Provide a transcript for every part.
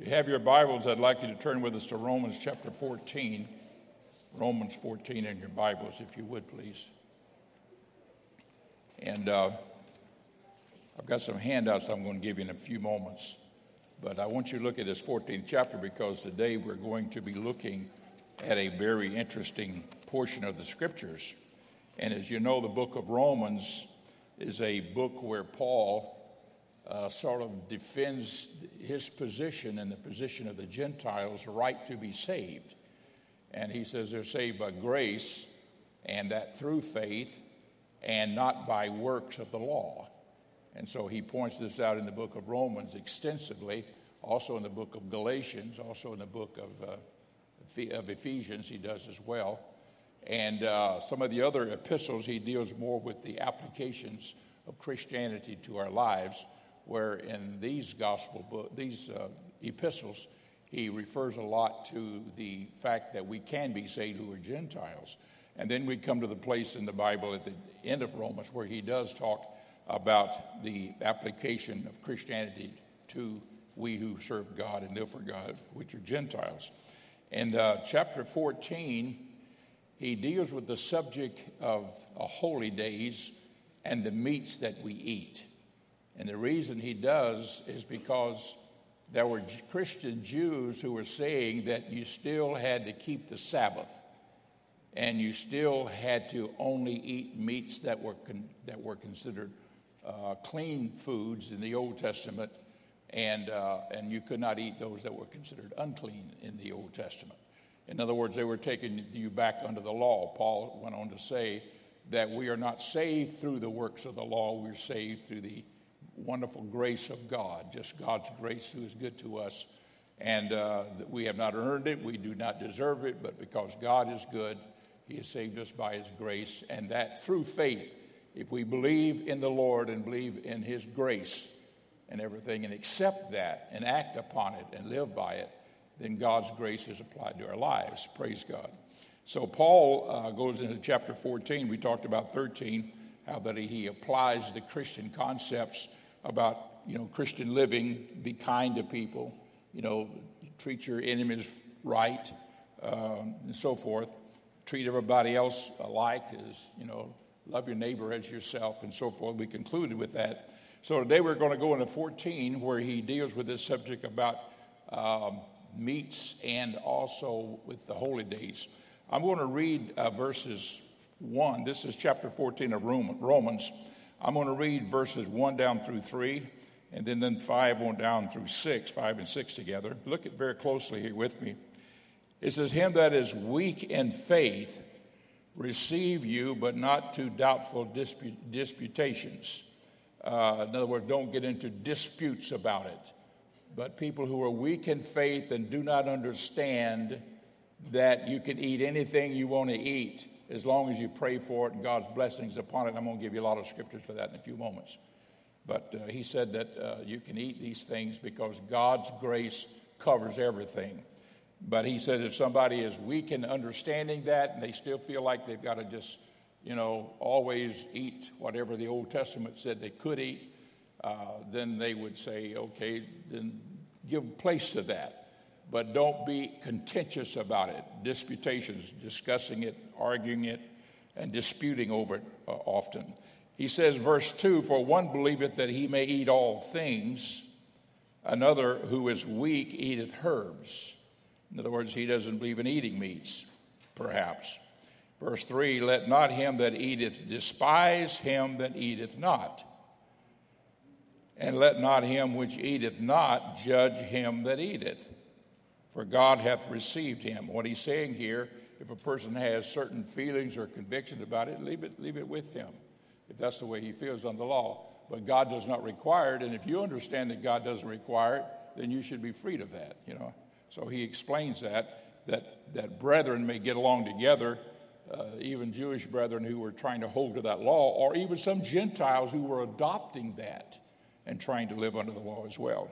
If you have your Bibles, I'd like you to turn with us to Romans chapter 14. Romans 14 in your Bibles, if you would, please. And uh, I've got some handouts I'm going to give you in a few moments. But I want you to look at this 14th chapter because today we're going to be looking at a very interesting portion of the scriptures. And as you know, the book of Romans is a book where Paul uh, sort of defends his position and the position of the Gentiles' right to be saved. And he says they're saved by grace, and that through faith, and not by works of the law. And so he points this out in the book of Romans extensively, also in the book of Galatians, also in the book of, uh, of Ephesians, he does as well. And uh, some of the other epistles, he deals more with the applications of Christianity to our lives where in these gospel book, these uh, epistles, he refers a lot to the fact that we can be saved who are Gentiles. And then we come to the place in the Bible at the end of Romans where he does talk about the application of Christianity to we who serve God and live for God, which are Gentiles. In uh, chapter 14, he deals with the subject of holy days and the meats that we eat. And the reason he does is because there were Christian Jews who were saying that you still had to keep the Sabbath and you still had to only eat meats that were, con- that were considered uh, clean foods in the Old Testament, and, uh, and you could not eat those that were considered unclean in the Old Testament. In other words, they were taking you back under the law. Paul went on to say that we are not saved through the works of the law, we're saved through the wonderful grace of God, just God's grace who is good to us. And uh, we have not earned it, we do not deserve it, but because God is good, He has saved us by His grace, and that through faith. If we believe in the Lord and believe in His grace and everything, and accept that and act upon it and live by it, then God's grace is applied to our lives. Praise God. So Paul uh, goes into chapter 14. We talked about 13, how that he applies the Christian concepts about you know Christian living, be kind to people, you know, treat your enemies right, um, and so forth. Treat everybody else alike as you know, love your neighbor as yourself, and so forth. We concluded with that. So today we're going to go into 14, where he deals with this subject about um, meats and also with the holy days. I'm going to read uh, verses 1. This is chapter 14 of Romans. I'm going to read verses 1 down through 3, and then, then 5 on down through 6, 5 and 6 together. Look at very closely here with me. It says, Him that is weak in faith, receive you, but not to doubtful disput- disputations. Uh, in other words, don't get into disputes about it. But people who are weak in faith and do not understand that you can eat anything you want to eat as long as you pray for it and God's blessings upon it. I'm going to give you a lot of scriptures for that in a few moments. But uh, he said that uh, you can eat these things because God's grace covers everything. But he said if somebody is weak in understanding that and they still feel like they've got to just, you know, always eat whatever the Old Testament said they could eat, uh, then they would say, okay, then give place to that but don't be contentious about it. Disputations, discussing it, arguing it, and disputing over it uh, often. He says, verse 2 For one believeth that he may eat all things, another who is weak eateth herbs. In other words, he doesn't believe in eating meats, perhaps. Verse 3 Let not him that eateth despise him that eateth not. And let not him which eateth not judge him that eateth for God hath received him. What he's saying here, if a person has certain feelings or convictions about it, leave it, leave it with him, if that's the way he feels on the law. But God does not require it, and if you understand that God doesn't require it, then you should be freed of that, you know. So he explains that, that, that brethren may get along together, uh, even Jewish brethren who were trying to hold to that law, or even some Gentiles who were adopting that and trying to live under the law as well.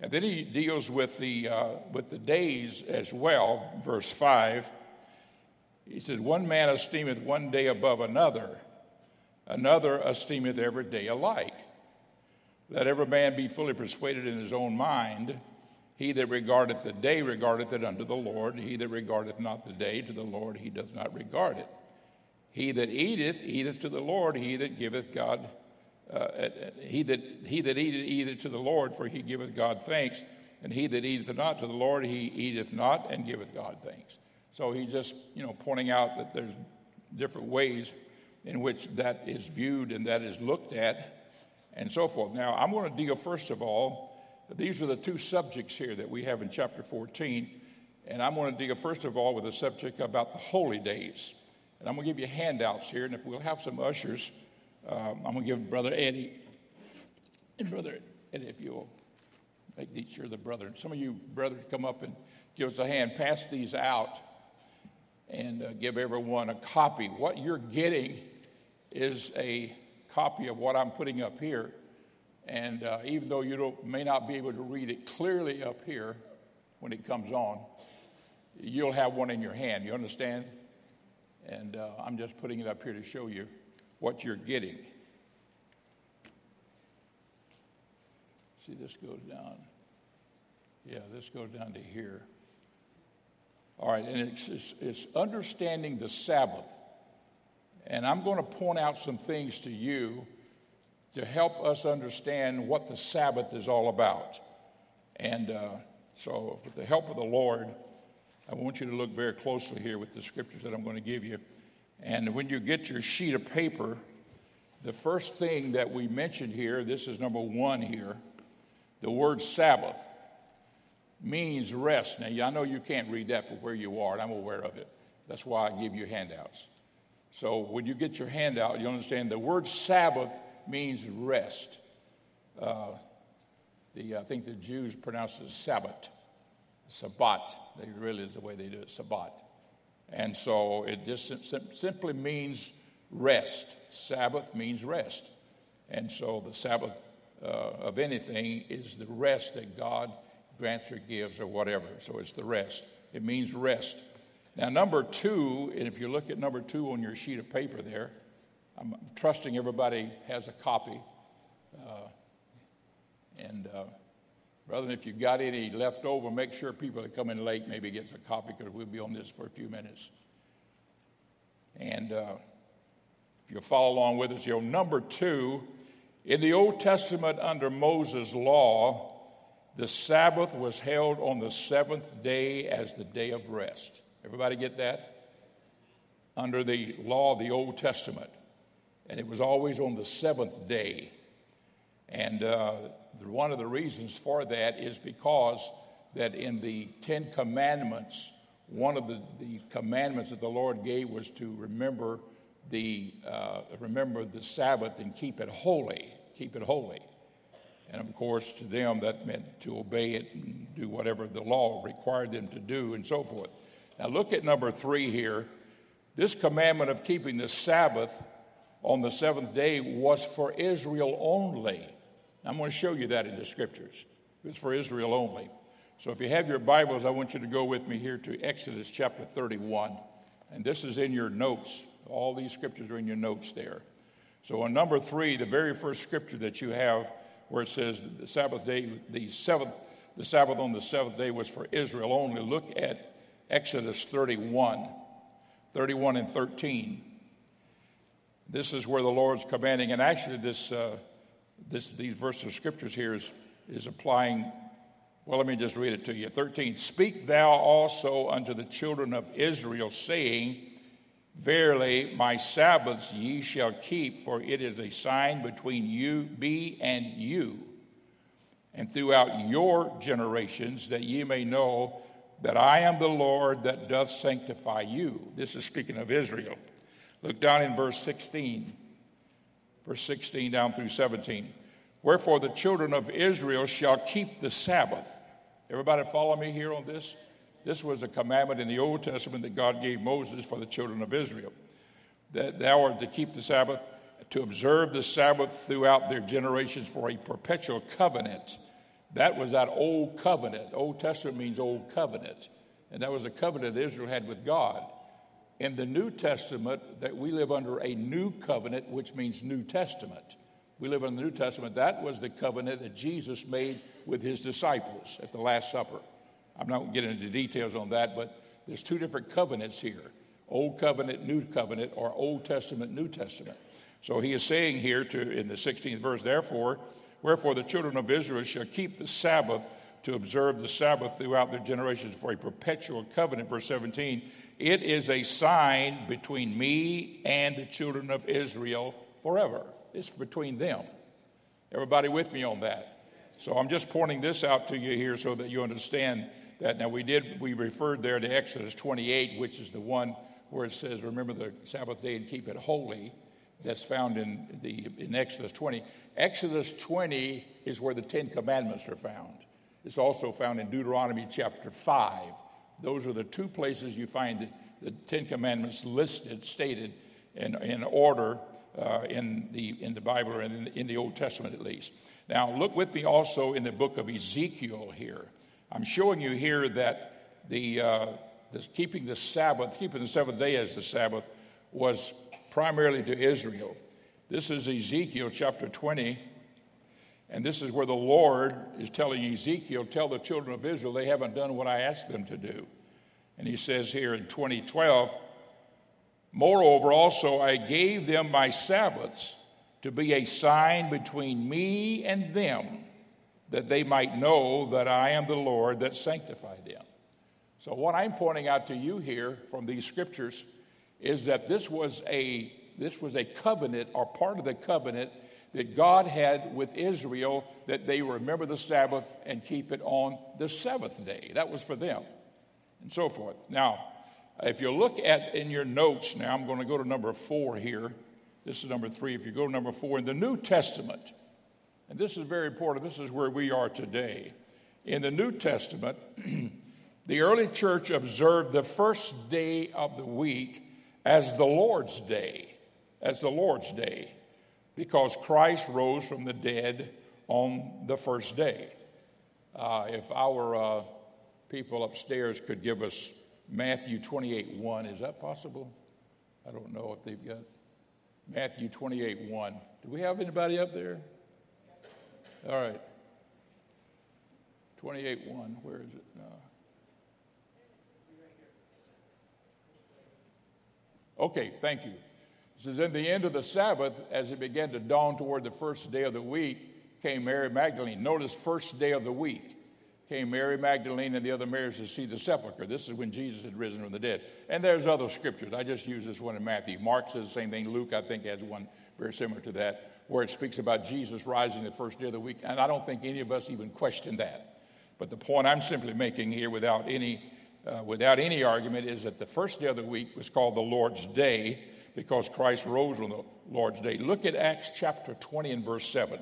And then he deals with the, uh, with the days as well, verse 5. He says, One man esteemeth one day above another, another esteemeth every day alike. Let every man be fully persuaded in his own mind. He that regardeth the day regardeth it unto the Lord. He that regardeth not the day to the Lord, he doth not regard it. He that eateth, eateth to the Lord. He that giveth God, uh, he, that, he that eateth, eateth to the Lord, for he giveth God thanks. And he that eateth not to the Lord, he eateth not and giveth God thanks. So he's just, you know, pointing out that there's different ways in which that is viewed and that is looked at and so forth. Now, I'm going to deal, first of all, these are the two subjects here that we have in chapter 14. And I'm going to deal, first of all, with the subject about the holy days. And I'm going to give you handouts here. And if we'll have some ushers, um, I'm going to give Brother Eddie and Brother Eddie, if you'll make sure the brother, some of you brothers come up and give us a hand, pass these out, and uh, give everyone a copy. What you're getting is a copy of what I'm putting up here. And uh, even though you may not be able to read it clearly up here when it comes on, you'll have one in your hand. You understand? And uh, I'm just putting it up here to show you what you're getting. See, this goes down. Yeah, this goes down to here. All right, and it's, it's, it's understanding the Sabbath. And I'm going to point out some things to you to help us understand what the Sabbath is all about. And uh, so, with the help of the Lord, I want you to look very closely here with the scriptures that I'm going to give you. And when you get your sheet of paper, the first thing that we mentioned here, this is number one here, the word Sabbath means rest. Now, I know you can't read that from where you are, and I'm aware of it. That's why I give you handouts. So when you get your handout, you understand the word Sabbath means rest. Uh, the, I think the Jews pronounce it Sabbath, Sabbat. They really is the way they do it, Sabbat. And so it just sim- simply means rest. Sabbath means rest. And so the Sabbath uh, of anything is the rest that God grants or gives or whatever. So it's the rest. It means rest. Now, number two, and if you look at number two on your sheet of paper there, I'm trusting everybody has a copy. Uh, and, uh, brother, if you've got any left over, make sure people that come in late maybe gets a copy because we'll be on this for a few minutes. And uh, if you'll follow along with us, you know, number two, in the Old Testament under Moses' law, the Sabbath was held on the seventh day as the day of rest. Everybody get that? Under the law of the Old Testament and it was always on the seventh day. And uh, one of the reasons for that is because that in the Ten Commandments, one of the, the commandments that the Lord gave was to remember the uh, remember the Sabbath and keep it holy, keep it holy. And of course, to them that meant to obey it and do whatever the law required them to do, and so forth. Now look at number three here. This commandment of keeping the Sabbath on the seventh day was for Israel only. I'm going to show you that in the scriptures. It's for Israel only. So if you have your Bibles, I want you to go with me here to Exodus chapter 31. And this is in your notes. All these scriptures are in your notes there. So on number three, the very first scripture that you have where it says the Sabbath day, the seventh, the Sabbath on the seventh day was for Israel only. Look at Exodus 31, 31 and 13. This is where the Lord's commanding, and actually, this, uh, this, these verses of scriptures here is, is applying. Well, let me just read it to you. 13 Speak thou also unto the children of Israel, saying, Verily, my Sabbaths ye shall keep, for it is a sign between you, me, and you, and throughout your generations, that ye may know that I am the Lord that doth sanctify you. This is speaking of Israel. Look down in verse 16, verse 16 down through 17. Wherefore the children of Israel shall keep the Sabbath. Everybody follow me here on this? This was a commandment in the Old Testament that God gave Moses for the children of Israel. That thou art to keep the Sabbath, to observe the Sabbath throughout their generations for a perpetual covenant. That was that old covenant. Old Testament means old covenant. And that was a covenant Israel had with God in the New Testament that we live under a new covenant, which means New Testament. We live in the New Testament. That was the covenant that Jesus made with his disciples at the Last Supper. I'm not getting into details on that, but there's two different covenants here Old Covenant, New Covenant, or Old Testament, New Testament. So he is saying here to, in the 16th verse, therefore, wherefore the children of Israel shall keep the Sabbath to observe the Sabbath throughout their generations for a perpetual covenant. Verse 17, it is a sign between me and the children of Israel forever. It's between them. Everybody with me on that? So I'm just pointing this out to you here so that you understand that. Now, we did, we referred there to Exodus 28, which is the one where it says, Remember the Sabbath day and keep it holy. That's found in, the, in Exodus 20. Exodus 20 is where the Ten Commandments are found. It's also found in Deuteronomy chapter 5. Those are the two places you find the, the Ten Commandments listed, stated in, in order uh, in, the, in the Bible and in, in the Old Testament at least. Now, look with me also in the book of Ezekiel here. I'm showing you here that the, uh, the, keeping the Sabbath, keeping the seventh day as the Sabbath, was primarily to Israel. This is Ezekiel chapter 20, and this is where the Lord is telling Ezekiel, Tell the children of Israel they haven't done what I asked them to do. And he says here in 2012, Moreover, also I gave them my Sabbaths to be a sign between me and them, that they might know that I am the Lord that sanctified them. So, what I'm pointing out to you here from these scriptures is that this was a, this was a covenant or part of the covenant that God had with Israel that they remember the Sabbath and keep it on the seventh day. That was for them, and so forth. Now, if you look at in your notes now, I'm going to go to number four here. This is number three. If you go to number four, in the New Testament, and this is very important, this is where we are today. In the New Testament, the early church observed the first day of the week as the Lord's Day, as the Lord's Day, because Christ rose from the dead on the first day. Uh, if our uh, people upstairs could give us Matthew 28 1, is that possible? I don't know if they've got Matthew 28 1. Do we have anybody up there? All right. 28 1. Where is it? No. Okay, thank you. Says, In the end of the Sabbath, as it began to dawn toward the first day of the week, came Mary Magdalene. Notice, first day of the week came Mary Magdalene and the other Marys to see the sepulchre. This is when Jesus had risen from the dead. And there's other scriptures. I just use this one in Matthew. Mark says the same thing. Luke, I think, has one very similar to that, where it speaks about Jesus rising the first day of the week. And I don't think any of us even question that. But the point I'm simply making here without any, uh, without any argument is that the first day of the week was called the Lord's Day because Christ rose on the Lord's Day. Look at Acts chapter 20 and verse 7.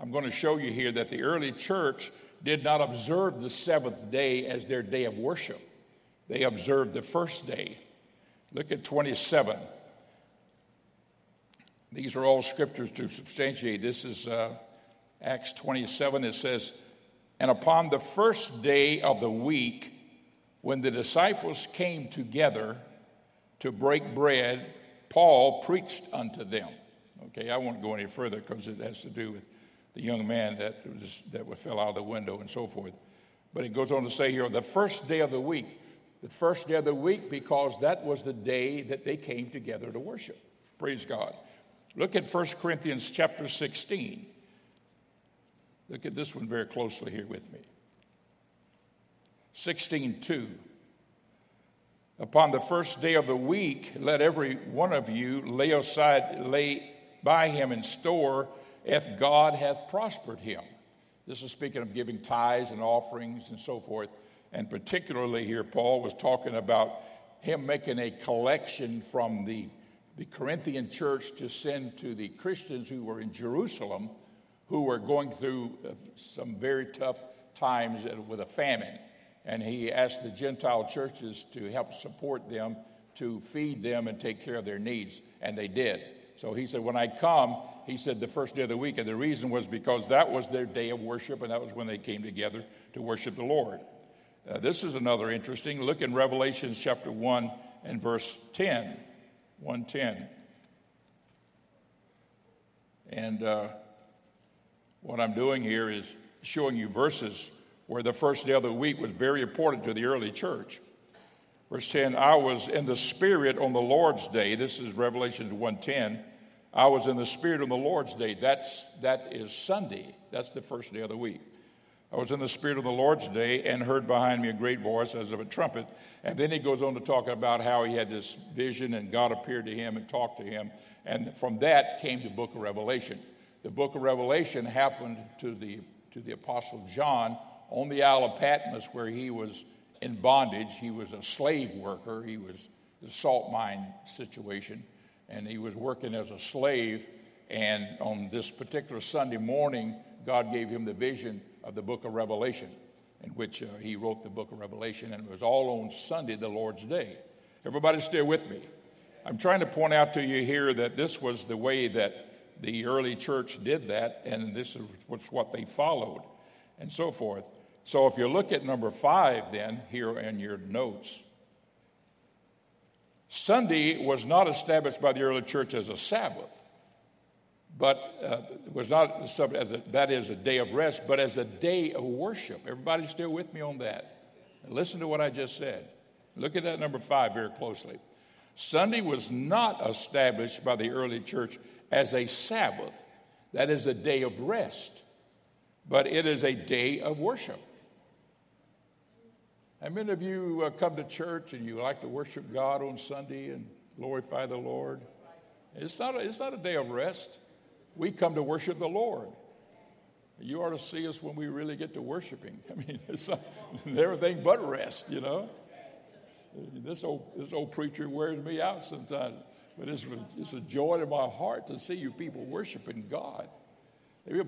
I'm going to show you here that the early church did not observe the seventh day as their day of worship. They observed the first day. Look at 27. These are all scriptures to substantiate. This is uh, Acts 27. It says, And upon the first day of the week, when the disciples came together to break bread, Paul preached unto them. Okay, I won't go any further because it has to do with the young man that, was, that fell out of the window and so forth. But it goes on to say here, the first day of the week, the first day of the week, because that was the day that they came together to worship. Praise God. Look at 1 Corinthians chapter 16. Look at this one very closely here with me. 16 2. Upon the first day of the week, let every one of you lay aside, lay by him in store if God hath prospered him. This is speaking of giving tithes and offerings and so forth. And particularly here, Paul was talking about him making a collection from the, the Corinthian church to send to the Christians who were in Jerusalem who were going through uh, some very tough times with a famine. And he asked the Gentile churches to help support them, to feed them, and take care of their needs. And they did. So he said, When I come, he said the first day of the week. And the reason was because that was their day of worship, and that was when they came together to worship the Lord. Uh, this is another interesting. Look in Revelation chapter 1 and verse 10. 110. And uh, what I'm doing here is showing you verses where the first day of the week was very important to the early church. Verse 10, I was in the Spirit on the Lord's day. This is Revelation 1.10. I was in the Spirit on the Lord's day. That's, that is Sunday. That's the first day of the week. I was in the Spirit of the Lord's day and heard behind me a great voice as of a trumpet. And then he goes on to talk about how he had this vision and God appeared to him and talked to him. And from that came the book of Revelation. The book of Revelation happened to the, to the Apostle John on the Isle of Patmos where he was in bondage. He was a slave worker. He was a salt mine situation, and he was working as a slave. And on this particular Sunday morning, God gave him the vision of the book of Revelation, in which uh, he wrote the book of Revelation, and it was all on Sunday, the Lord's day. Everybody, stay with me. I'm trying to point out to you here that this was the way that the early church did that, and this was what they followed, and so forth. So if you look at number five, then, here in your notes, Sunday was not established by the early church as a Sabbath, but uh, was not as a, that is a day of rest, but as a day of worship. Everybody still with me on that? Listen to what I just said. Look at that number five very closely. Sunday was not established by the early church as a Sabbath, that is a day of rest, but it is a day of worship. How many of you uh, come to church and you like to worship God on Sunday and glorify the Lord? It's not, a, it's not a day of rest. We come to worship the Lord. You ought to see us when we really get to worshiping. I mean, it's not, everything but rest, you know. This old, this old preacher wears me out sometimes, but it's, it's a joy to my heart to see you people worshiping God.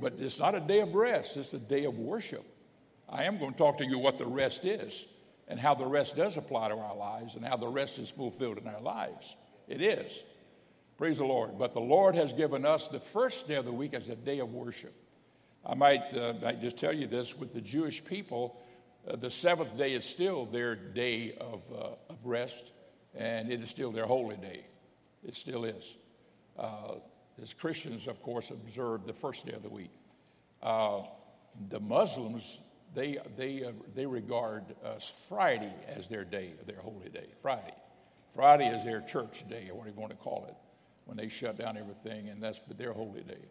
But it's not a day of rest, it's a day of worship. I am going to talk to you what the rest is and how the rest does apply to our lives and how the rest is fulfilled in our lives. It is. Praise the Lord. But the Lord has given us the first day of the week as a day of worship. I might, uh, might just tell you this with the Jewish people, uh, the seventh day is still their day of, uh, of rest, and it is still their holy day. It still is. Uh, as Christians, of course, observe the first day of the week. Uh, the Muslims they, they, uh, they regard uh, Friday as their day, their holy day. Friday. Friday is their church day, or what do you want to call it, when they shut down everything, and that's their holy day.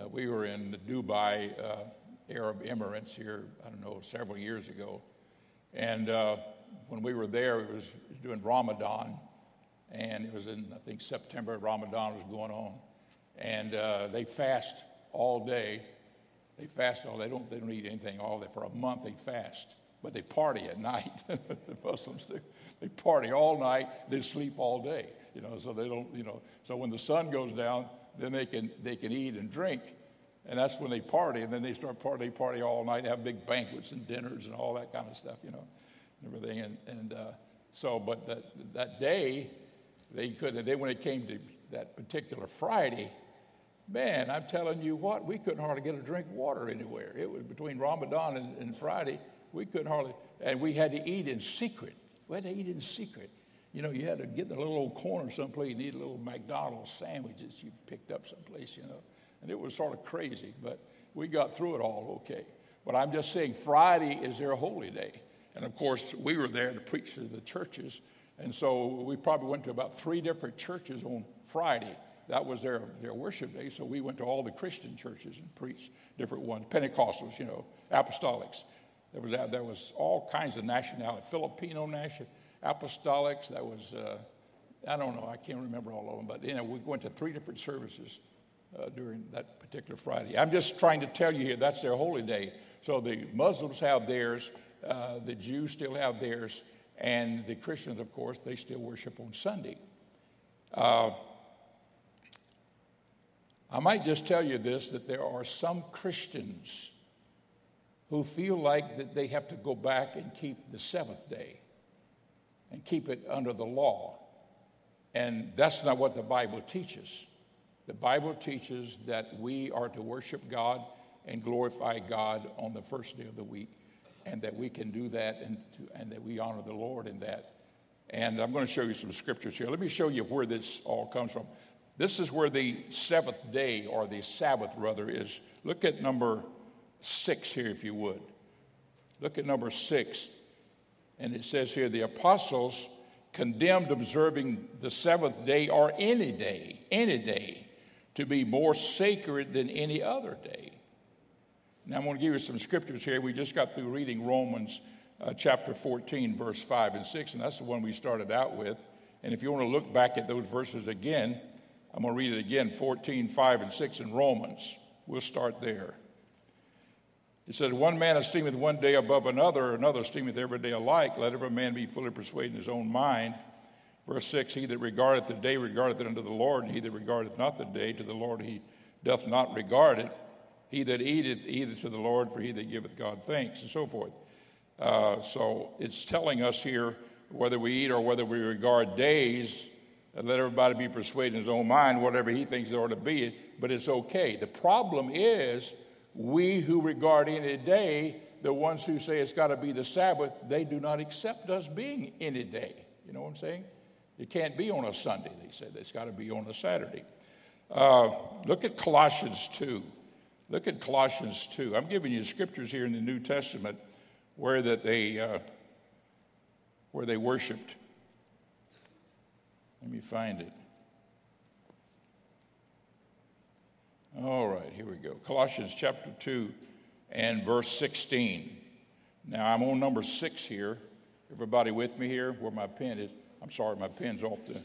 Uh, we were in the Dubai uh, Arab Emirates here, I don't know, several years ago. And uh, when we were there, it was doing Ramadan, and it was in, I think, September, Ramadan was going on. And uh, they fast all day they fast all. They don't. They don't eat anything all day for a month. They fast, but they party at night. the Muslims do. They party all night. They sleep all day. You know, so they don't. You know, so when the sun goes down, then they can they can eat and drink, and that's when they party. And then they start party. They party all night. They have big banquets and dinners and all that kind of stuff. You know, and everything. And and uh, so, but that that day, they couldn't. Then when it came to that particular Friday Man, I'm telling you what, we couldn't hardly get a drink of water anywhere. It was between Ramadan and, and Friday, we couldn't hardly, and we had to eat in secret. We had to eat in secret. You know, you had to get in a little old corner someplace and eat a little McDonald's sandwich that you picked up someplace, you know. And it was sort of crazy, but we got through it all okay. But I'm just saying, Friday is their holy day. And of course, we were there to preach to the churches. And so we probably went to about three different churches on Friday that was their, their worship day. So we went to all the Christian churches and preached different ones, Pentecostals, you know, apostolics. There was, there was all kinds of nationality, Filipino nation, apostolics. That was, uh, I don't know, I can't remember all of them, but you know, we went to three different services uh, during that particular Friday. I'm just trying to tell you here that's their holy day. So the Muslims have theirs, uh, the Jews still have theirs, and the Christians, of course, they still worship on Sunday. I might just tell you this that there are some Christians who feel like that they have to go back and keep the seventh day and keep it under the law. And that's not what the Bible teaches. The Bible teaches that we are to worship God and glorify God on the first day of the week, and that we can do that and, to, and that we honor the Lord in that. And I'm going to show you some scriptures here. Let me show you where this all comes from. This is where the seventh day, or the Sabbath rather, is. Look at number six here, if you would. Look at number six. And it says here the apostles condemned observing the seventh day or any day, any day, to be more sacred than any other day. Now, I'm going to give you some scriptures here. We just got through reading Romans uh, chapter 14, verse 5 and 6, and that's the one we started out with. And if you want to look back at those verses again, I'm going to read it again 14, 5, and 6 in Romans. We'll start there. It says, One man esteemeth one day above another, another esteemeth every day alike. Let every man be fully persuaded in his own mind. Verse 6 He that regardeth the day regardeth it unto the Lord, and he that regardeth not the day to the Lord, he doth not regard it. He that eateth, eateth to the Lord, for he that giveth God thanks, and so forth. Uh, so it's telling us here whether we eat or whether we regard days, let everybody be persuaded in his own mind, whatever he thinks it ought to be, but it's okay. The problem is, we who regard any day, the ones who say it's got to be the Sabbath, they do not accept us being any day. You know what I'm saying? It can't be on a Sunday, they said. It's got to be on a Saturday. Uh, look at Colossians 2. Look at Colossians 2. I'm giving you scriptures here in the New Testament where that they uh, where they worshipped. Let me find it. All right, here we go. Colossians chapter 2 and verse 16. Now I'm on number 6 here. Everybody with me here where my pen is? I'm sorry, my pen's off the.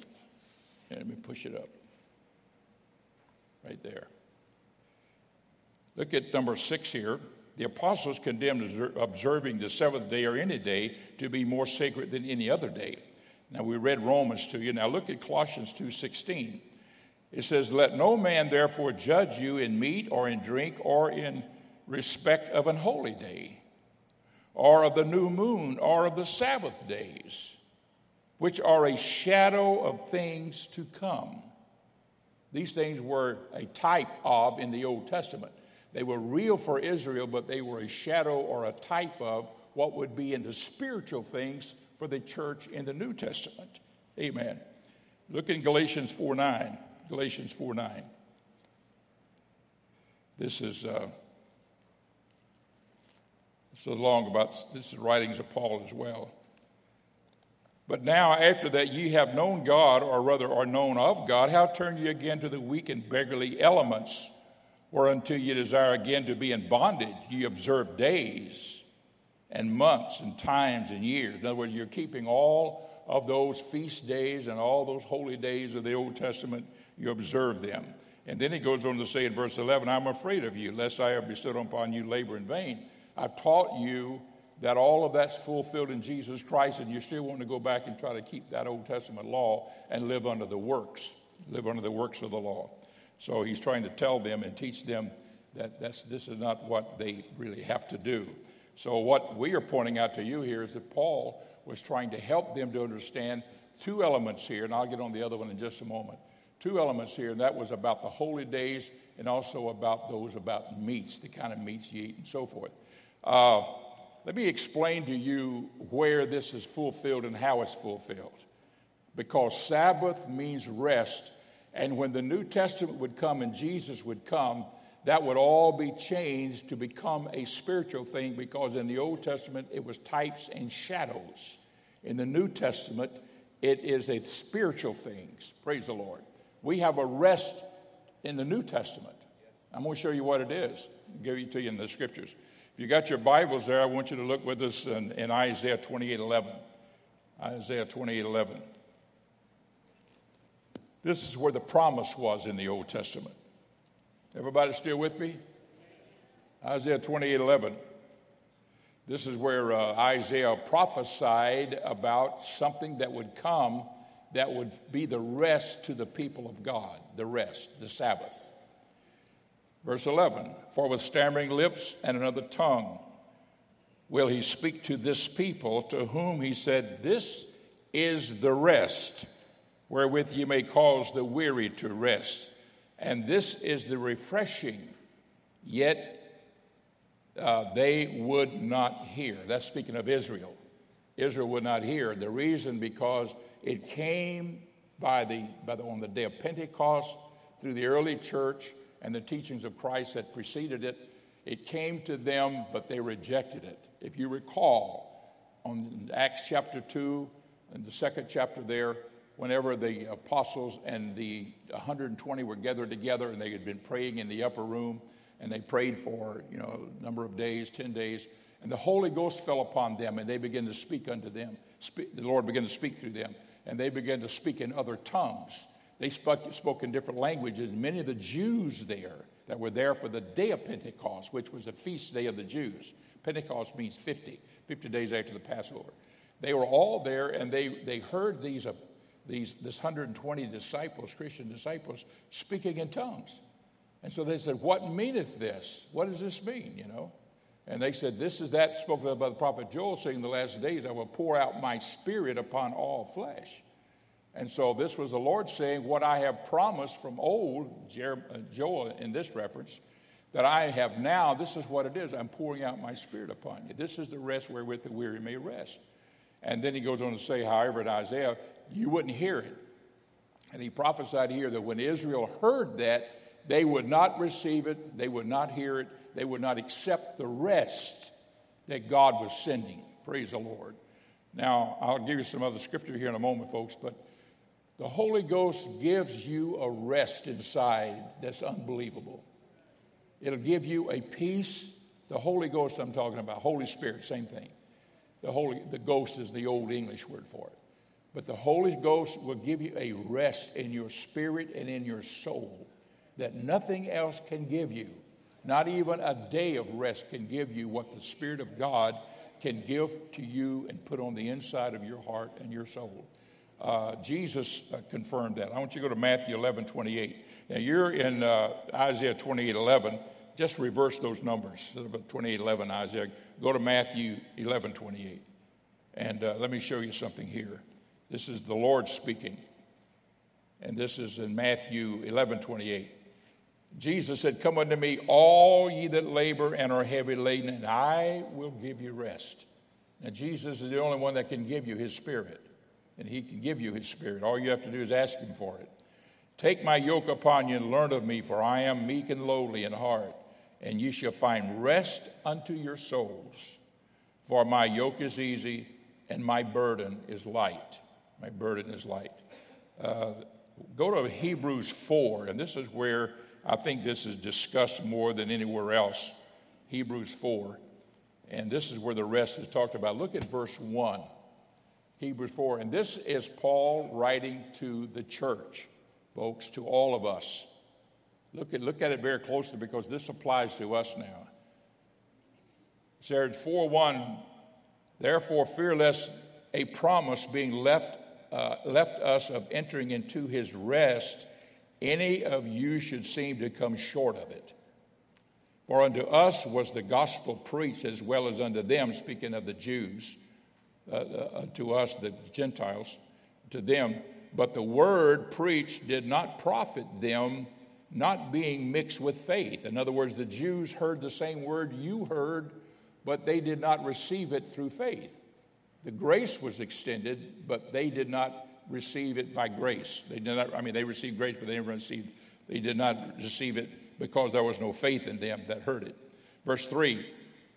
Let me push it up. Right there. Look at number 6 here. The apostles condemned observing the seventh day or any day to be more sacred than any other day. Now we read Romans to you. Now look at Colossians 2:16. It says, Let no man therefore judge you in meat or in drink or in respect of an holy day, or of the new moon, or of the Sabbath days, which are a shadow of things to come. These things were a type of in the Old Testament. They were real for Israel, but they were a shadow or a type of what would be in the spiritual things for the church in the New Testament. Amen. Look in Galatians 4 9. Galatians 4 9. This is uh, so long about this is writings of Paul as well. But now, after that ye have known God, or rather are known of God, how turn ye again to the weak and beggarly elements, whereunto ye desire again to be in bondage? Ye observe days and months and times and years. In other words, you're keeping all of those feast days and all those holy days of the Old Testament you observe them. And then he goes on to say in verse 11, I'm afraid of you, lest I have bestowed upon you labor in vain. I've taught you that all of that's fulfilled in Jesus Christ, and you still want to go back and try to keep that Old Testament law and live under the works, live under the works of the law. So he's trying to tell them and teach them that this is not what they really have to do. So, what we are pointing out to you here is that Paul was trying to help them to understand two elements here, and I'll get on the other one in just a moment two elements here, and that was about the holy days and also about those about meats, the kind of meats you eat and so forth. Uh, let me explain to you where this is fulfilled and how it's fulfilled. Because Sabbath means rest, and when the New Testament would come and Jesus would come, that would all be changed to become a spiritual thing because in the Old Testament it was types and shadows. In the New Testament, it is a spiritual things. Praise the Lord. We have a rest in the New Testament. I'm going to show you what it is. I'll give it to you in the scriptures. If you got your Bibles there, I want you to look with us in, in Isaiah 28 11. Isaiah 28 11. This is where the promise was in the Old Testament. Everybody still with me? Isaiah 28 11. This is where uh, Isaiah prophesied about something that would come that would be the rest to the people of God, the rest, the Sabbath. Verse 11 For with stammering lips and another tongue will he speak to this people, to whom he said, This is the rest wherewith ye may cause the weary to rest. And this is the refreshing, yet uh, they would not hear. That's speaking of Israel. Israel would not hear. The reason because it came by the, by the, on the day of Pentecost through the early church and the teachings of Christ that preceded it. It came to them, but they rejected it. If you recall, on Acts chapter 2 and the second chapter there, whenever the apostles and the 120 were gathered together and they had been praying in the upper room and they prayed for you know a number of days 10 days and the holy ghost fell upon them and they began to speak unto them. The lord began to speak through them and they began to speak in other tongues. They spoke, spoke in different languages. Many of the jews there that were there for the day of pentecost which was a feast day of the jews pentecost means 50 50 days after the passover they were all there and they, they heard these these, this 120 disciples, Christian disciples, speaking in tongues. And so they said, What meaneth this? What does this mean? You know? And they said, This is that spoken of by the prophet Joel, saying, The last days I will pour out my spirit upon all flesh. And so this was the Lord saying, What I have promised from old, uh, Joel in this reference, that I have now, this is what it is. I'm pouring out my spirit upon you. This is the rest wherewith the weary may rest. And then he goes on to say, however, in Isaiah, you wouldn't hear it. And he prophesied here that when Israel heard that, they would not receive it, they would not hear it, they would not accept the rest that God was sending. Praise the Lord. Now, I'll give you some other scripture here in a moment, folks, but the Holy Ghost gives you a rest inside that's unbelievable. It'll give you a peace. The Holy Ghost, I'm talking about, Holy Spirit, same thing. The Holy, the Ghost is the old English word for it. But the Holy Ghost will give you a rest in your spirit and in your soul that nothing else can give you. Not even a day of rest can give you what the Spirit of God can give to you and put on the inside of your heart and your soul. Uh, Jesus uh, confirmed that. I want you to go to Matthew 11 28. Now, you're in uh, Isaiah 28 11. Just reverse those numbers. 28 11 Isaiah. Go to Matthew 11 28. And uh, let me show you something here. This is the Lord speaking. And this is in Matthew 11 28. Jesus said, Come unto me, all ye that labor and are heavy laden, and I will give you rest. Now, Jesus is the only one that can give you his spirit, and he can give you his spirit. All you have to do is ask him for it. Take my yoke upon you and learn of me, for I am meek and lowly in heart, and ye shall find rest unto your souls. For my yoke is easy and my burden is light. My burden is light. Uh, go to Hebrews 4, and this is where I think this is discussed more than anywhere else. Hebrews 4. And this is where the rest is talked about. Look at verse 1. Hebrews 4. And this is Paul writing to the church, folks, to all of us. Look at, look at it very closely because this applies to us now. It says 4 1 Therefore, fear lest a promise being left uh, left us of entering into his rest, any of you should seem to come short of it. For unto us was the gospel preached as well as unto them, speaking of the Jews, uh, uh, to us, the Gentiles, to them. But the word preached did not profit them, not being mixed with faith. In other words, the Jews heard the same word you heard, but they did not receive it through faith. The grace was extended, but they did not receive it by grace. They did not, I mean, they received grace, but they never received, they did not receive it because there was no faith in them that heard it. Verse 3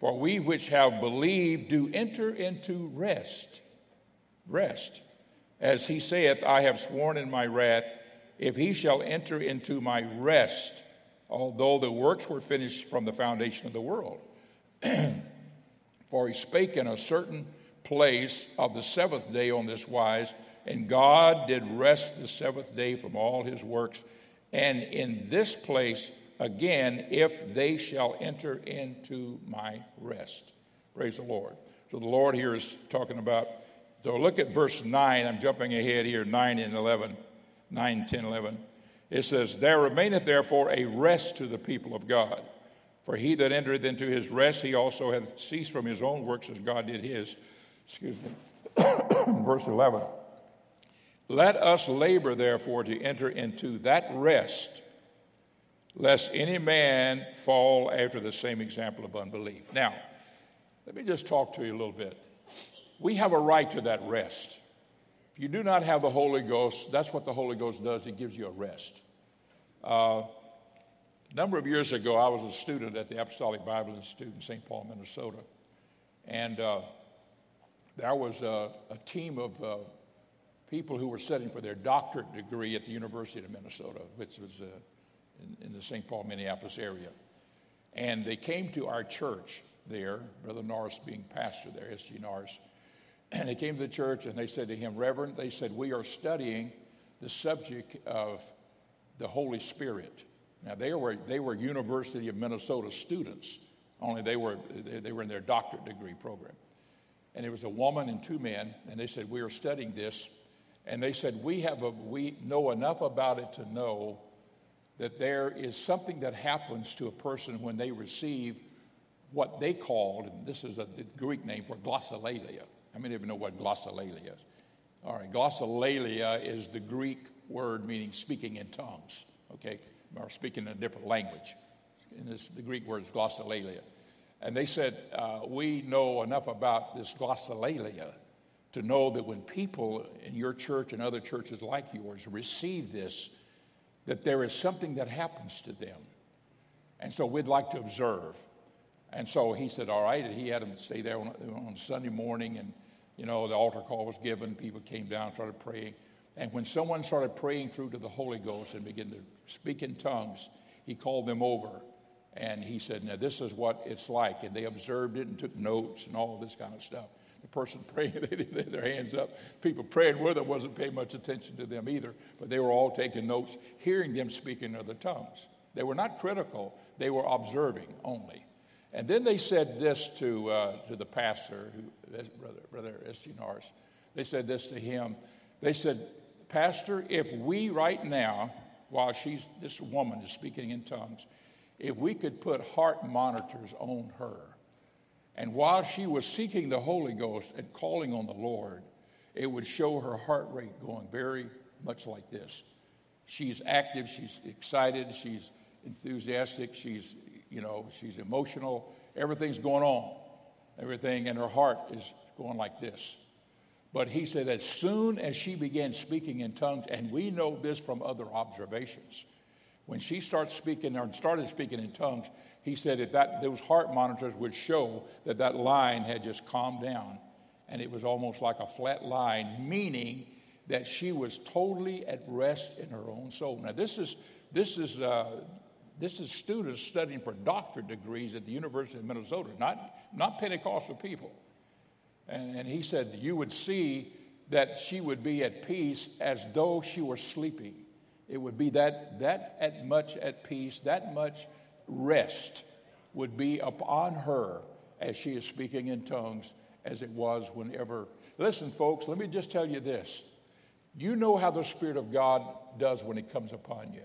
For we which have believed do enter into rest. Rest. As he saith, I have sworn in my wrath, if he shall enter into my rest, although the works were finished from the foundation of the world. For he spake in a certain place of the seventh day on this wise, and God did rest the seventh day from all his works. And in this place, again, if they shall enter into my rest. Praise the Lord. So the Lord here is talking about, so look at verse 9. I'm jumping ahead here, 9 and 11, 9, 10, 11. It says, There remaineth therefore a rest to the people of God. For he that entereth into his rest, he also hath ceased from his own works as God did his excuse me, verse 11. Let us labor, therefore, to enter into that rest, lest any man fall after the same example of unbelief. Now, let me just talk to you a little bit. We have a right to that rest. If you do not have the Holy Ghost, that's what the Holy Ghost does. It gives you a rest. Uh, a number of years ago, I was a student at the Apostolic Bible Institute in St. Paul, Minnesota. And uh, there was a, a team of uh, people who were studying for their doctorate degree at the University of Minnesota, which was uh, in, in, the St. Paul, Minneapolis area. And they came to our church there, Brother Norris being pastor there, S.G. Norris. And they came to the church and they said to him, Reverend, they said, We are studying the subject of the Holy Spirit. Now, they were, they were University of Minnesota students, only they were, they were in their doctorate degree program. And it was a woman and two men, and they said, We are studying this. And they said, We, have a, we know enough about it to know that there is something that happens to a person when they receive what they called, and this is a Greek name for glossolalia. How many of you know what glossolalia is? All right, glossolalia is the Greek word meaning speaking in tongues, okay, or speaking in a different language. And this, the Greek word is glossolalia. And they said, uh, We know enough about this glossolalia to know that when people in your church and other churches like yours receive this, that there is something that happens to them. And so we'd like to observe. And so he said, All right. And he had them stay there on, on Sunday morning. And, you know, the altar call was given. People came down, started praying. And when someone started praying through to the Holy Ghost and began to speak in tongues, he called them over and he said, Now, this is what it's like. And they observed it and took notes and all this kind of stuff. The person praying, they have their hands up. People praying with them wasn't paying much attention to them either, but they were all taking notes, hearing them speak in other tongues. They were not critical, they were observing only. And then they said this to, uh, to the pastor, who, brother, brother. Norris. They said this to him. They said, Pastor, if we right now, while she's, this woman is speaking in tongues, if we could put heart monitors on her, and while she was seeking the Holy Ghost and calling on the Lord, it would show her heart rate going very much like this. She's active, she's excited, she's enthusiastic, she's, you know, she's emotional, everything's going on. Everything in her heart is going like this. But he said, as soon as she began speaking in tongues, and we know this from other observations, when she starts speaking or started speaking in tongues, he said if that those heart monitors would show that that line had just calmed down, and it was almost like a flat line, meaning that she was totally at rest in her own soul. Now this is this is. Uh, this is students studying for doctorate degrees at the University of Minnesota, not, not Pentecostal people. And, and he said, You would see that she would be at peace as though she were sleeping. It would be that, that at much at peace, that much rest would be upon her as she is speaking in tongues as it was whenever. Listen, folks, let me just tell you this. You know how the Spirit of God does when it comes upon you.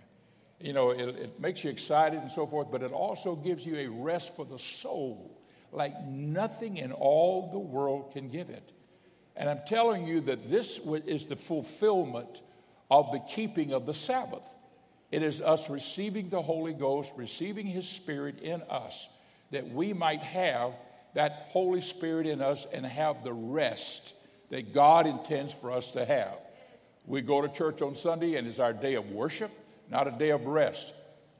You know, it, it makes you excited and so forth, but it also gives you a rest for the soul like nothing in all the world can give it. And I'm telling you that this is the fulfillment of the keeping of the Sabbath. It is us receiving the Holy Ghost, receiving His Spirit in us, that we might have that Holy Spirit in us and have the rest that God intends for us to have. We go to church on Sunday and it's our day of worship, not a day of rest.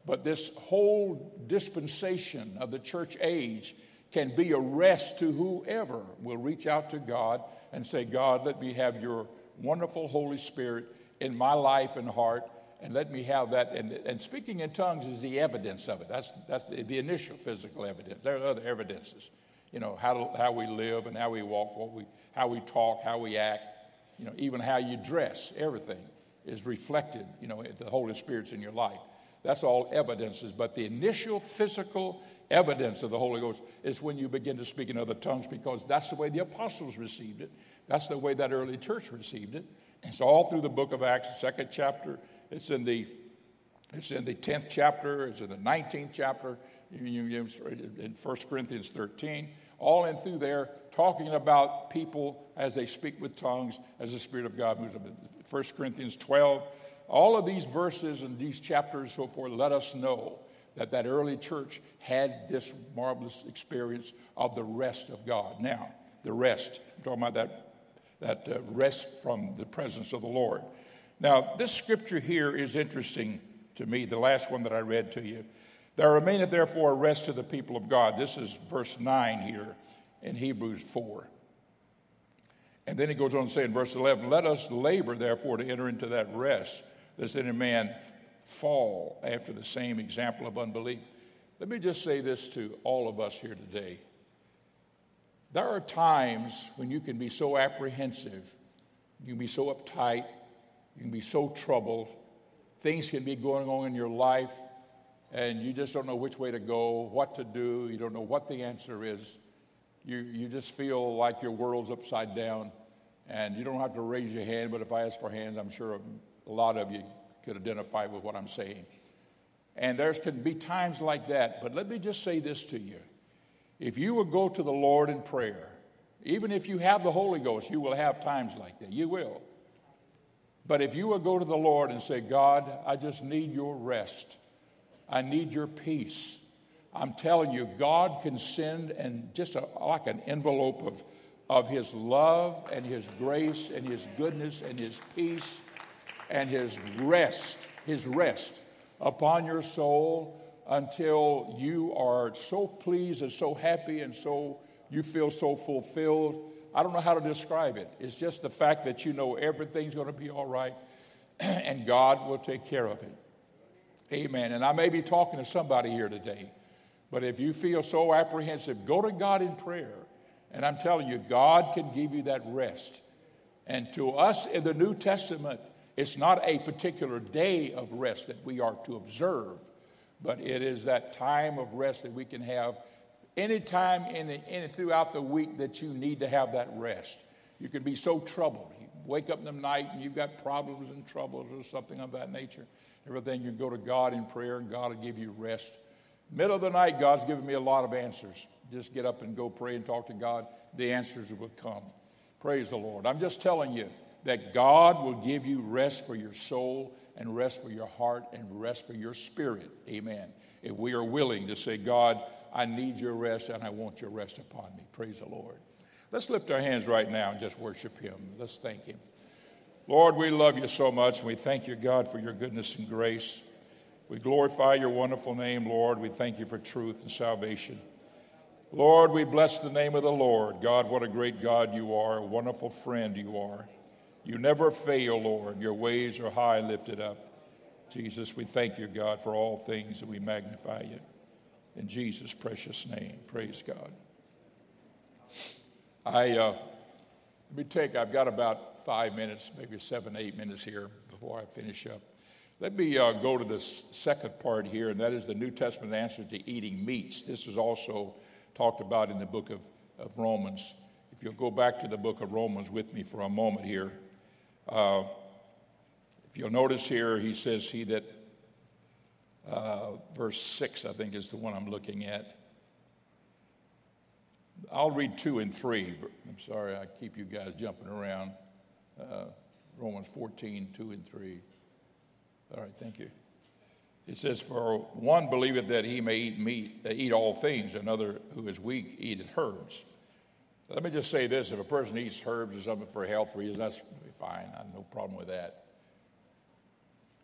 But this whole dispensation of the church age can be a rest to whoever will reach out to God and say, God, let me have your wonderful Holy Spirit in my life and heart, and let me have that. And, and speaking in tongues is the evidence of it. That's, that's the, initial physical evidence. There are other evidences, you know, how, how we live and how we walk, what we, how we talk, how we act, you know, even how you dress, everything is reflected, you know, the Holy Spirit's in your life. That's all evidences. But the initial physical evidence of the Holy Ghost is when you begin to speak in other tongues because that's the way the apostles received it. That's the way that early church received it. It's all through the book of Acts, second chapter. It's in the it's in the 10th chapter, it's in the 19th chapter, in 1 Corinthians 13, all in through there, talking about people as they speak with tongues, as the Spirit of God moves them. 1 Corinthians 12, all of these verses and these chapters, so forth, let us know that that early church had this marvelous experience of the rest of God. Now, the rest, I'm talking about that that uh, rest from the presence of the Lord. Now, this scripture here is interesting to me, the last one that I read to you. There remaineth therefore a rest to the people of God. This is verse 9 here in Hebrews 4. And then he goes on to say in verse 11, Let us labor therefore to enter into that rest, lest any man fall after the same example of unbelief. Let me just say this to all of us here today. There are times when you can be so apprehensive, you can be so uptight, you can be so troubled, things can be going on in your life, and you just don't know which way to go, what to do, you don't know what the answer is. You, you just feel like your world's upside down, and you don't have to raise your hand, but if I ask for hands, I'm sure a lot of you could identify with what I'm saying. And there can be times like that, but let me just say this to you if you will go to the Lord in prayer, even if you have the Holy Ghost, you will have times like that. You will. But if you will go to the Lord and say, God, I just need your rest, I need your peace. I'm telling you, God can send and just a, like an envelope of, of His love and His grace and His goodness and His peace and His rest, His rest upon your soul until you are so pleased and so happy and so you feel so fulfilled. I don't know how to describe it. It's just the fact that you know everything's going to be all right and God will take care of it. Amen. And I may be talking to somebody here today, but if you feel so apprehensive, go to God in prayer. And I'm telling you, God can give you that rest. And to us in the New Testament, it's not a particular day of rest that we are to observe but it is that time of rest that we can have anytime in, the, in throughout the week that you need to have that rest. You can be so troubled. You wake up in the night and you've got problems and troubles or something of that nature. Everything you go to God in prayer and God will give you rest. Middle of the night, God's given me a lot of answers. Just get up and go pray and talk to God. The answers will come. Praise the Lord. I'm just telling you that God will give you rest for your soul and rest for your heart and rest for your spirit. Amen. If we are willing to say, God, I need your rest and I want your rest upon me. Praise the Lord. Let's lift our hands right now and just worship Him. Let's thank Him. Lord, we love you so much and we thank you, God, for your goodness and grace. We glorify your wonderful name, Lord. We thank you for truth and salvation. Lord, we bless the name of the Lord. God, what a great God you are, a wonderful friend you are. You never fail, Lord. Your ways are high lifted up. Jesus, we thank you, God, for all things and we magnify you. In Jesus' precious name, praise God. I, uh, let me take, I've got about five minutes, maybe seven, eight minutes here before I finish up. Let me uh, go to the second part here, and that is the New Testament answer to eating meats. This is also talked about in the book of, of Romans. If you'll go back to the book of Romans with me for a moment here. Uh, if you'll notice here, he says, He that, uh, verse 6, I think, is the one I'm looking at. I'll read 2 and 3. I'm sorry, I keep you guys jumping around. Uh, Romans 14, 2 and 3. All right, thank you. It says, For one believeth that he may eat meat, eat all things, another who is weak eateth herbs. Let me just say this if a person eats herbs or something for health reasons, that's fine. I have no problem with that.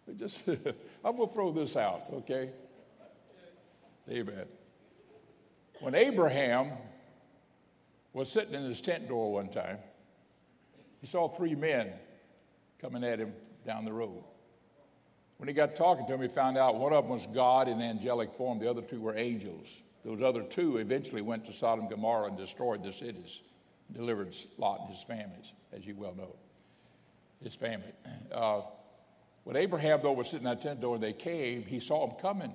But just, I'm going to throw this out, okay? Amen. When Abraham was sitting in his tent door one time, he saw three men coming at him down the road. When he got talking to him, he found out one of them was God in angelic form, the other two were angels. Those other two eventually went to Sodom and Gomorrah and destroyed the cities, delivered Lot and his families, as you well know, his family. Uh, when Abraham, though, was sitting at the tent door and they came, he saw them coming.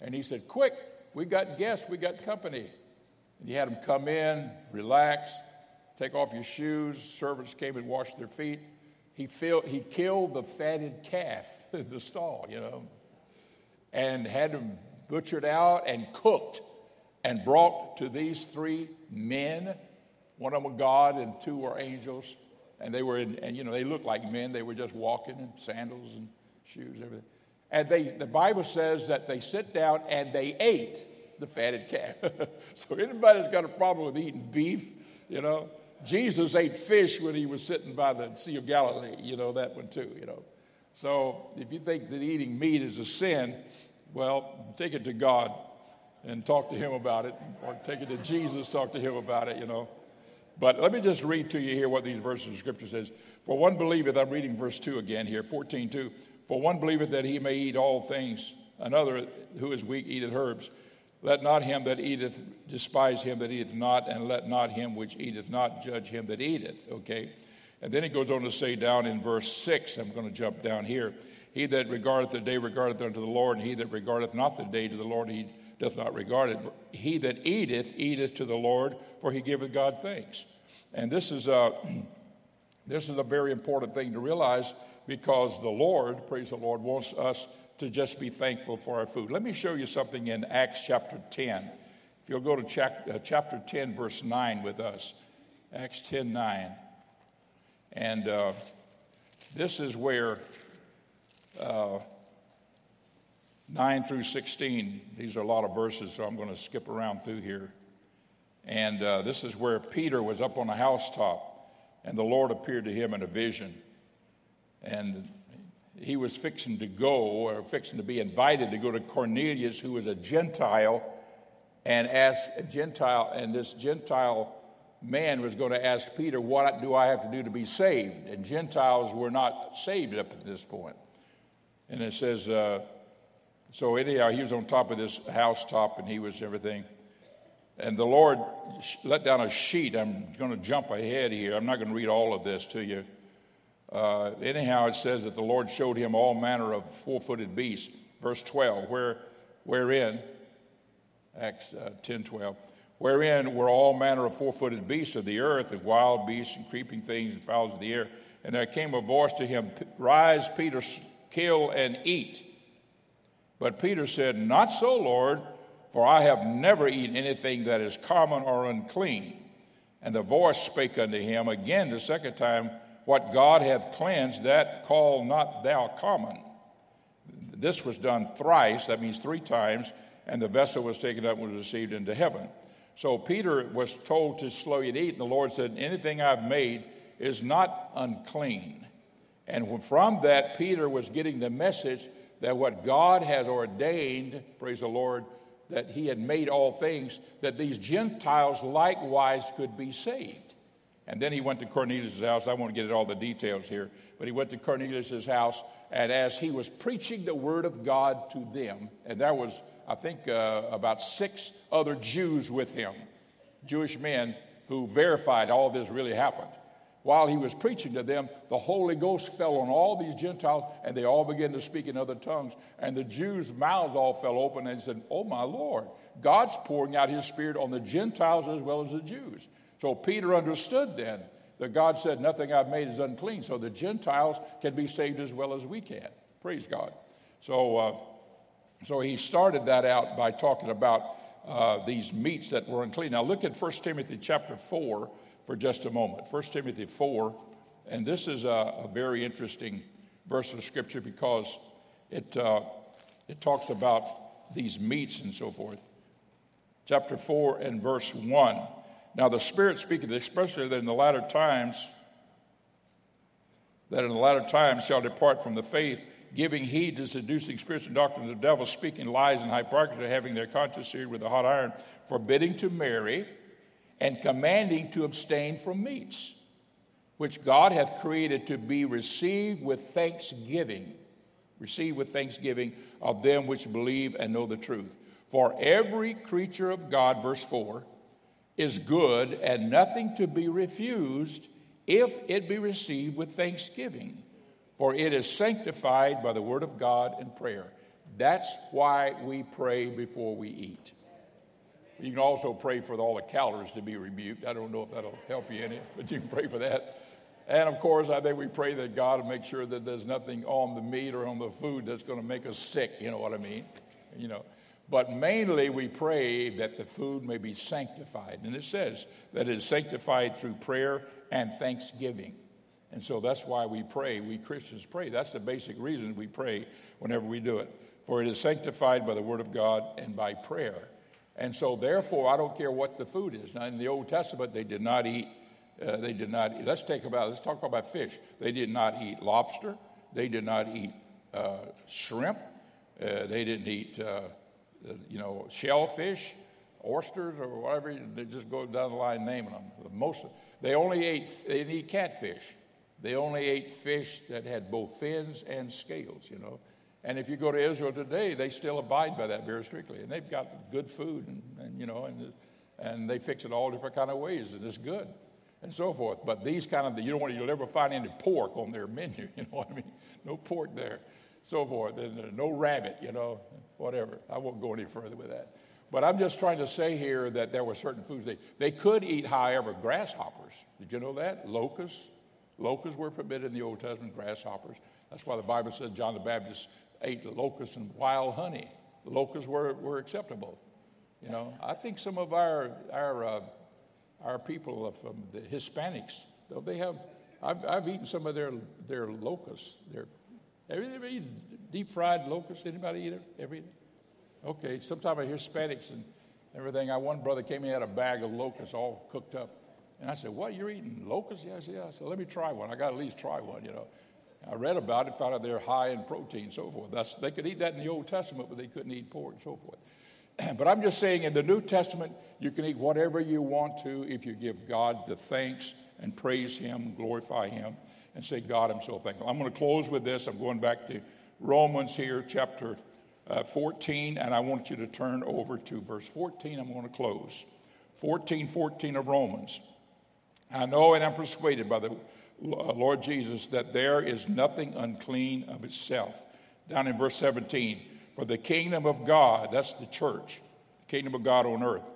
And he said, Quick, we got guests, we got company. And he had them come in, relax, take off your shoes. Servants came and washed their feet. He, filled, he killed the fatted calf in the stall, you know, and had them butchered out and cooked and brought to these three men. One of them God and two were angels. And they were in, and you know, they looked like men. They were just walking in sandals and shoes, everything. And they, the Bible says that they sit down and they ate the fatted calf. so anybody that's got a problem with eating beef, you know, Jesus ate fish when he was sitting by the Sea of Galilee. You know that one too, you know. So if you think that eating meat is a sin, well, take it to God and talk to him about it, or take it to Jesus, talk to him about it, you know. But let me just read to you here what these verses of Scripture says. For one believeth, I'm reading verse 2 again here, 14 2. For one believeth that he may eat all things, another who is weak eateth herbs. Let not him that eateth despise him that eateth not, and let not him which eateth not judge him that eateth. Okay? And then he goes on to say down in verse 6, I'm going to jump down here. He that regardeth the day regardeth unto the Lord, and he that regardeth not the day to the Lord, he doth not regard it. He that eateth, eateth to the Lord, for he giveth God thanks. And this is a, this is a very important thing to realize because the Lord, praise the Lord, wants us to just be thankful for our food. Let me show you something in Acts chapter 10. If you'll go to uh, chapter 10, verse 9 with us, Acts 10 9. And uh, this is where uh, 9 through 16, these are a lot of verses, so I'm going to skip around through here. And uh, this is where Peter was up on a housetop, and the Lord appeared to him in a vision. And he was fixing to go, or fixing to be invited to go to Cornelius, who was a Gentile, and ask a Gentile, and this Gentile man was going to ask Peter, What do I have to do to be saved? And Gentiles were not saved up at this point. And it says, uh, so anyhow, he was on top of this housetop and he was everything. And the Lord let down a sheet. I'm going to jump ahead here. I'm not going to read all of this to you. Uh, anyhow, it says that the Lord showed him all manner of four footed beasts. Verse 12, where, wherein, Acts uh, 10 12, wherein were all manner of four footed beasts of the earth, and wild beasts, and creeping things, and fowls of the air. And there came a voice to him, Rise, Peter, kill and eat. But Peter said, Not so, Lord, for I have never eaten anything that is common or unclean. And the voice spake unto him again the second time, What God hath cleansed, that call not thou common. This was done thrice, that means three times, and the vessel was taken up and was received into heaven. So Peter was told to slow you to eat, and the Lord said, Anything I've made is not unclean. And from that, Peter was getting the message that what God has ordained, praise the Lord, that He had made all things, that these Gentiles likewise could be saved. And then he went to Cornelius' house. I won't get into all the details here, but he went to Cornelius' house, and as he was preaching the word of God to them, and there was, I think, uh, about six other Jews with him, Jewish men who verified all this really happened while he was preaching to them, the Holy Ghost fell on all these Gentiles and they all began to speak in other tongues. And the Jews' mouths all fell open and said, Oh my Lord, God's pouring out his Spirit on the Gentiles as well as the Jews. So Peter understood then that God said, Nothing I've made is unclean. So the Gentiles can be saved as well as we can. Praise God. So, uh, so he started that out by talking about uh, these meats that were unclean. Now look at 1 Timothy chapter 4 for just a moment. 1 Timothy 4, and this is a, a very interesting verse of scripture because it, uh, it talks about these meats and so forth. Chapter 4 and verse 1. Now the Spirit speaketh expressly that in the latter times, that in the latter times shall depart from the faith, giving heed to seducing spirits and doctrines of the devil, speaking lies and hypocrisy, having their conscience seared with a hot iron, forbidding to marry and commanding to abstain from meats, which God hath created to be received with thanksgiving. Received with thanksgiving of them which believe and know the truth. For every creature of God, verse 4, is good and nothing to be refused if it be received with thanksgiving. For it is sanctified by the word of God and prayer. That's why we pray before we eat. You can also pray for all the calories to be rebuked. I don't know if that'll help you any, but you can pray for that. And of course, I think we pray that God will make sure that there's nothing on the meat or on the food that's going to make us sick. You know what I mean? You know. But mainly, we pray that the food may be sanctified. And it says that it is sanctified through prayer and thanksgiving. And so that's why we pray. We Christians pray. That's the basic reason we pray whenever we do it. For it is sanctified by the word of God and by prayer. And so, therefore, I don't care what the food is. Now, in the Old Testament, they did not eat Uh, they did not. Eat. Let's take about. Let's talk about fish. They did not eat lobster. They did not eat uh, shrimp. Uh, they didn't eat, uh, you know, shellfish, oysters, or whatever. They just go down the line naming them. Most. They only ate. They didn't eat catfish. They only ate fish that had both fins and scales. You know. And if you go to Israel today, they still abide by that very strictly. And they've got good food, and, and you know, and, and they fix it all different kind of ways, and it's good, and so forth. But these kind of, you don't want to ever find any pork on their menu, you know what I mean? No pork there, so forth, and uh, no rabbit, you know, whatever. I won't go any further with that. But I'm just trying to say here that there were certain foods they, they could eat, however, grasshoppers. Did you know that? Locusts. Locusts were permitted in the Old Testament, grasshoppers. That's why the Bible says John the Baptist ate locusts and wild honey. Locusts were, were acceptable. You know, I think some of our, our, uh, our people from the Hispanics, though they have, I've, I've eaten some of their, their locusts. Their, ever eat deep fried locusts? Anybody eat it? Everything? Okay, sometimes I hear Hispanics and everything. I one brother came in had a bag of locusts all cooked up. And I said, What, you're eating locusts? Yeah, I said, Yeah. I said, Let me try one. I got to at least try one, you know. I read about it, found out they're high in protein, so forth. That's, they could eat that in the Old Testament, but they couldn't eat pork and so forth. But I'm just saying, in the New Testament, you can eat whatever you want to if you give God the thanks and praise Him, glorify Him, and say, God, I'm so thankful. I'm going to close with this. I'm going back to Romans here, chapter uh, 14, and I want you to turn over to verse 14. I'm going to close. 14, 14 of Romans. I know and I'm persuaded by the Uh, Lord Jesus, that there is nothing unclean of itself. Down in verse 17, for the kingdom of God, that's the church, the kingdom of God on earth,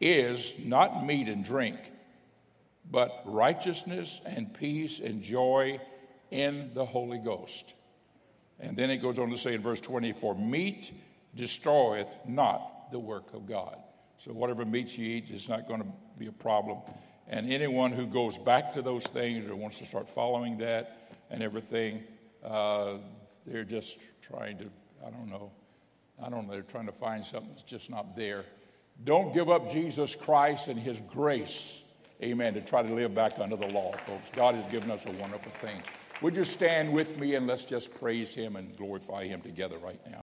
is not meat and drink, but righteousness and peace and joy in the Holy Ghost. And then it goes on to say in verse 20, for meat destroyeth not the work of God. So whatever meat you eat is not going to be a problem. And anyone who goes back to those things or wants to start following that and everything, uh, they're just trying to, I don't know, I don't know, they're trying to find something that's just not there. Don't give up Jesus Christ and His grace, amen, to try to live back under the law, folks. God has given us a wonderful thing. Would you stand with me and let's just praise Him and glorify Him together right now?